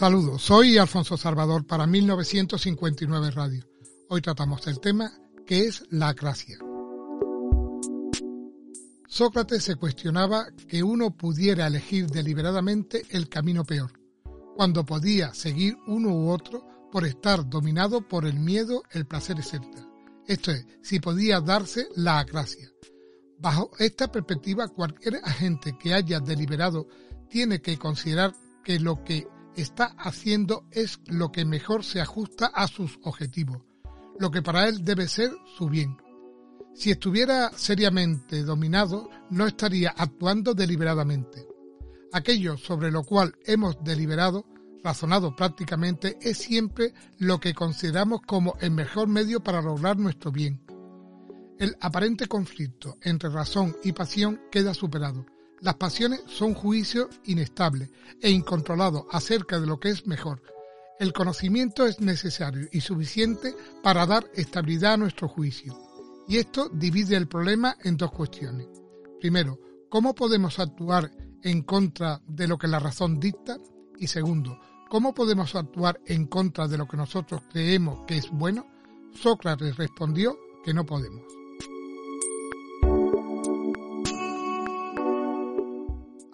Saludos, soy Alfonso Salvador para 1959 Radio. Hoy tratamos el tema que es la acracia. Sócrates se cuestionaba que uno pudiera elegir deliberadamente el camino peor, cuando podía seguir uno u otro por estar dominado por el miedo, el placer, etc. Esto es, si podía darse la acracia. Bajo esta perspectiva, cualquier agente que haya deliberado tiene que considerar que lo que está haciendo es lo que mejor se ajusta a sus objetivos, lo que para él debe ser su bien. Si estuviera seriamente dominado, no estaría actuando deliberadamente. Aquello sobre lo cual hemos deliberado, razonado prácticamente, es siempre lo que consideramos como el mejor medio para lograr nuestro bien. El aparente conflicto entre razón y pasión queda superado las pasiones son juicios inestables e incontrolados acerca de lo que es mejor. El conocimiento es necesario y suficiente para dar estabilidad a nuestro juicio. Y esto divide el problema en dos cuestiones. Primero, ¿cómo podemos actuar en contra de lo que la razón dicta? Y segundo, ¿cómo podemos actuar en contra de lo que nosotros creemos que es bueno? Sócrates respondió que no podemos.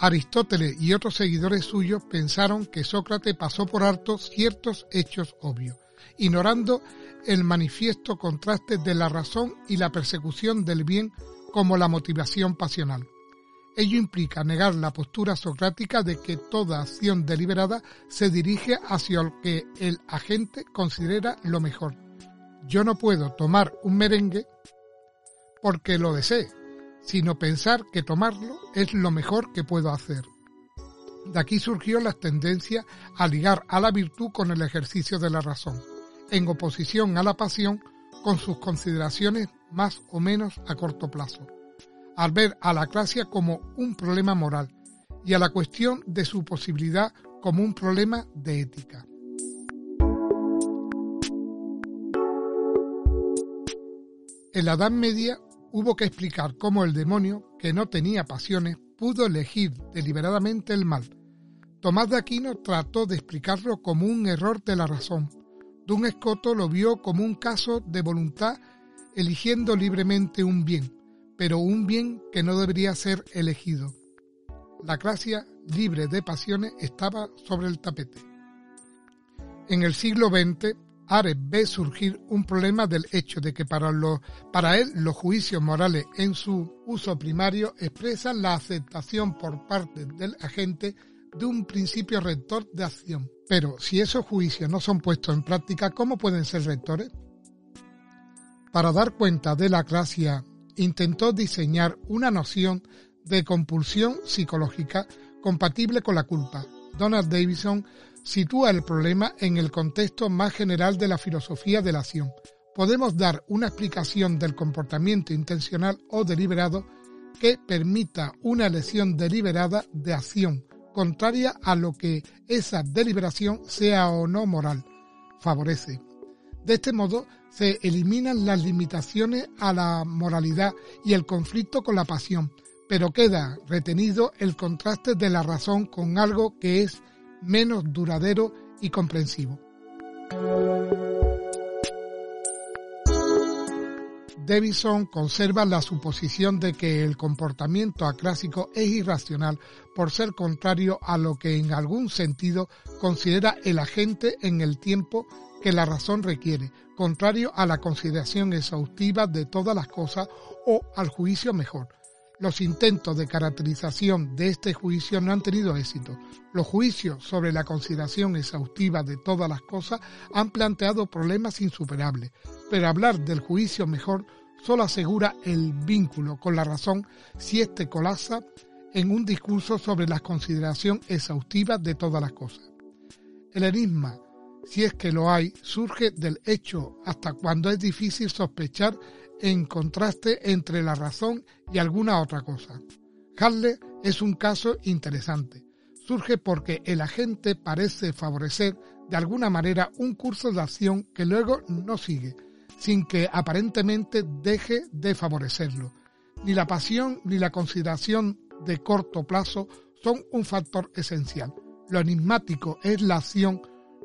Aristóteles y otros seguidores suyos pensaron que Sócrates pasó por alto ciertos hechos obvios, ignorando el manifiesto contraste de la razón y la persecución del bien como la motivación pasional. Ello implica negar la postura socrática de que toda acción deliberada se dirige hacia lo que el agente considera lo mejor. Yo no puedo tomar un merengue porque lo desee, sino pensar que tomarlo es lo mejor que puedo hacer. De aquí surgió la tendencia a ligar a la virtud con el ejercicio de la razón, en oposición a la pasión con sus consideraciones más o menos a corto plazo, al ver a la clase como un problema moral y a la cuestión de su posibilidad como un problema de ética. En la Edad Media hubo que explicar cómo el demonio, que no tenía pasiones, pudo elegir deliberadamente el mal. Tomás de Aquino trató de explicarlo como un error de la razón. Dun Escoto lo vio como un caso de voluntad eligiendo libremente un bien, pero un bien que no debería ser elegido. La gracia libre de pasiones estaba sobre el tapete. En el siglo XX, Ares ve surgir un problema del hecho de que para, él los juicios morales en su uso primario expresan la aceptación por parte del agente de un principio rector de acción. Pero si esos juicios no son puestos en práctica, ¿cómo pueden ser rectores? Para dar cuenta de la gracia, intentó diseñar una noción de compulsión psicológica compatible con la culpa. Donald Davidson sitúa el problema en el contexto más general de la filosofía de la acción. Podemos dar una explicación del comportamiento intencional o deliberado que permita una elección deliberada de acción, contraria a lo que esa deliberación sea o no moral, favorece. De este modo, se eliminan las limitaciones a la moralidad y el conflicto con la pasión, pero queda retenido el contraste de la razón con algo que es menos duradero y comprensivo. Davidson conserva la suposición de que el comportamiento aclásico es irracional por ser contrario a lo que en algún sentido considera el agente en el tiempo que la razón requiere, contrario a la consideración exhaustiva de todas las cosas o al juicio mejor, los intentos de caracterización de este juicio no han tenido éxito. Los juicios sobre la consideración exhaustiva de todas las cosas han planteado problemas insuperables, pero hablar del juicio mejor solo asegura el vínculo con la razón si éste colapsa en un discurso sobre la consideración exhaustiva de todas las cosas. El enigma, si es que lo hay, surge del hecho hasta cuando es difícil sospechar en contraste entre la razón y alguna otra cosa. Harley es un caso interesante. Surge porque el agente parece favorecer de alguna manera un curso de acción que luego no sigue, sin que aparentemente deje de favorecerlo. Ni la pasión ni la consideración de corto plazo son un factor esencial. Lo enigmático es la acción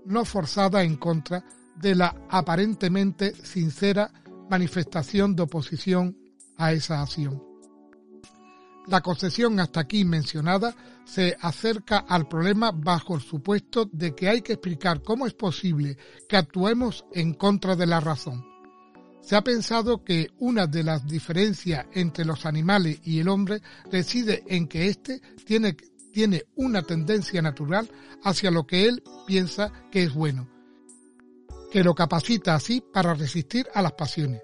no forzada en contra de la aparentemente sincera manifestación de oposición a esa acción. La concesión hasta aquí mencionada se acerca al problema bajo el supuesto de que hay que explicar cómo es posible que actuemos en contra de la razón. Se ha pensado que una de las diferencias entre los animales y el hombre reside en que éste tiene, tiene una tendencia natural hacia lo que él piensa que es bueno, que lo capacita así para resistir a las pasiones.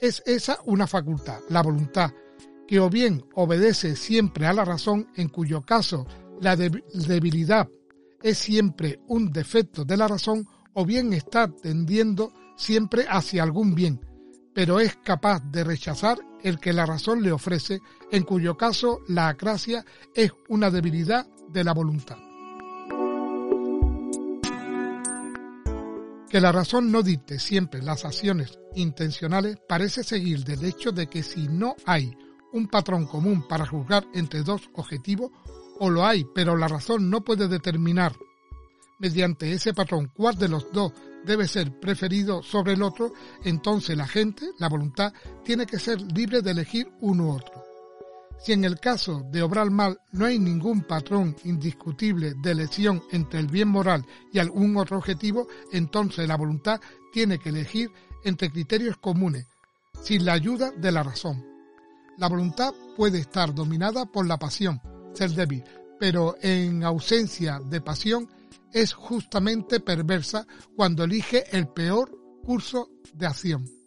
Es esa una facultad, la voluntad, que o bien obedece siempre a la razón, en cuyo caso la debilidad es siempre un defecto de la razón, o bien está tendiendo siempre hacia algún bien, pero es capaz de rechazar el que la razón le ofrece, en cuyo caso la acracia es una debilidad de la voluntad. Que la razón no dicte siempre las acciones intencionales parece seguir del hecho de que si no hay un patrón común para juzgar entre dos objetivos, o lo hay, pero la razón no puede determinar mediante ese patrón cuál de los dos debe ser preferido sobre el otro, entonces la gente, la voluntad, tiene que ser libre de elegir uno u otro. Si en el caso de obrar mal no hay ningún patrón indiscutible de elección entre el bien moral y algún otro objetivo, entonces la voluntad tiene que elegir entre criterios comunes, sin la ayuda de la razón. La voluntad puede estar dominada por la pasión, ser débil, pero en ausencia de pasión es justamente perversa cuando elige el peor curso de acción.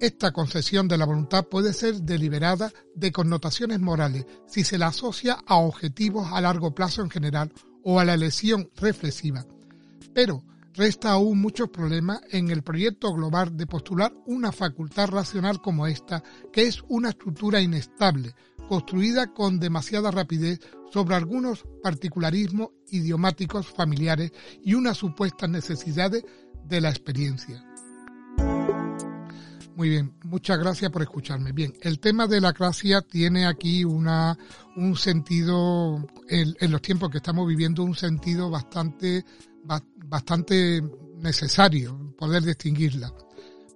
Esta concesión de la voluntad puede ser deliberada de connotaciones morales si se la asocia a objetivos a largo plazo en general o a la elección reflexiva. Pero resta aún muchos problemas en el proyecto global de postular una facultad racional como esta, que es una estructura inestable, construida con demasiada rapidez sobre algunos particularismos idiomáticos familiares y unas supuestas necesidades de la experiencia. Muy bien, muchas gracias por escucharme. Bien, el tema de la gracia tiene aquí una, un sentido, en, los tiempos que estamos viviendo, un sentido bastante, bastante necesario poder distinguirla.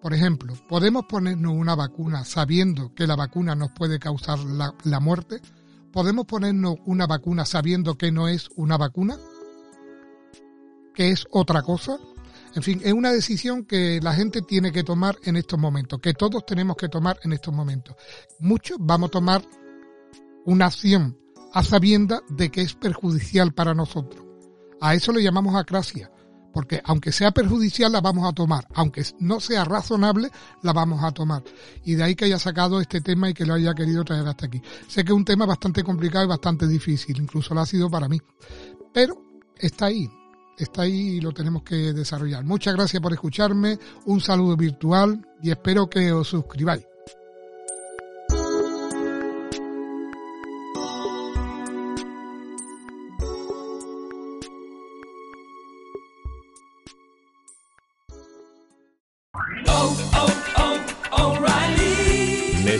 Por ejemplo, ¿podemos ponernos una vacuna sabiendo que la vacuna nos puede causar la, muerte? ¿Podemos ponernos una vacuna sabiendo que no es una vacuna? ¿Que es otra cosa? En fin, es una decisión que la gente tiene que tomar en estos momentos, que todos tenemos que tomar en estos momentos. Muchos vamos a tomar una acción a sabienda de que es perjudicial para nosotros. A eso le llamamos acrasia porque aunque sea perjudicial la vamos a tomar, aunque no sea razonable la vamos a tomar. Y de ahí que haya sacado este tema y que lo haya querido traer hasta aquí. Sé que es un tema bastante complicado y bastante difícil, incluso lo ha sido para mí, pero está ahí, está ahí y lo tenemos que desarrollar. Muchas gracias por escucharme, un saludo virtual y espero que os suscribáis.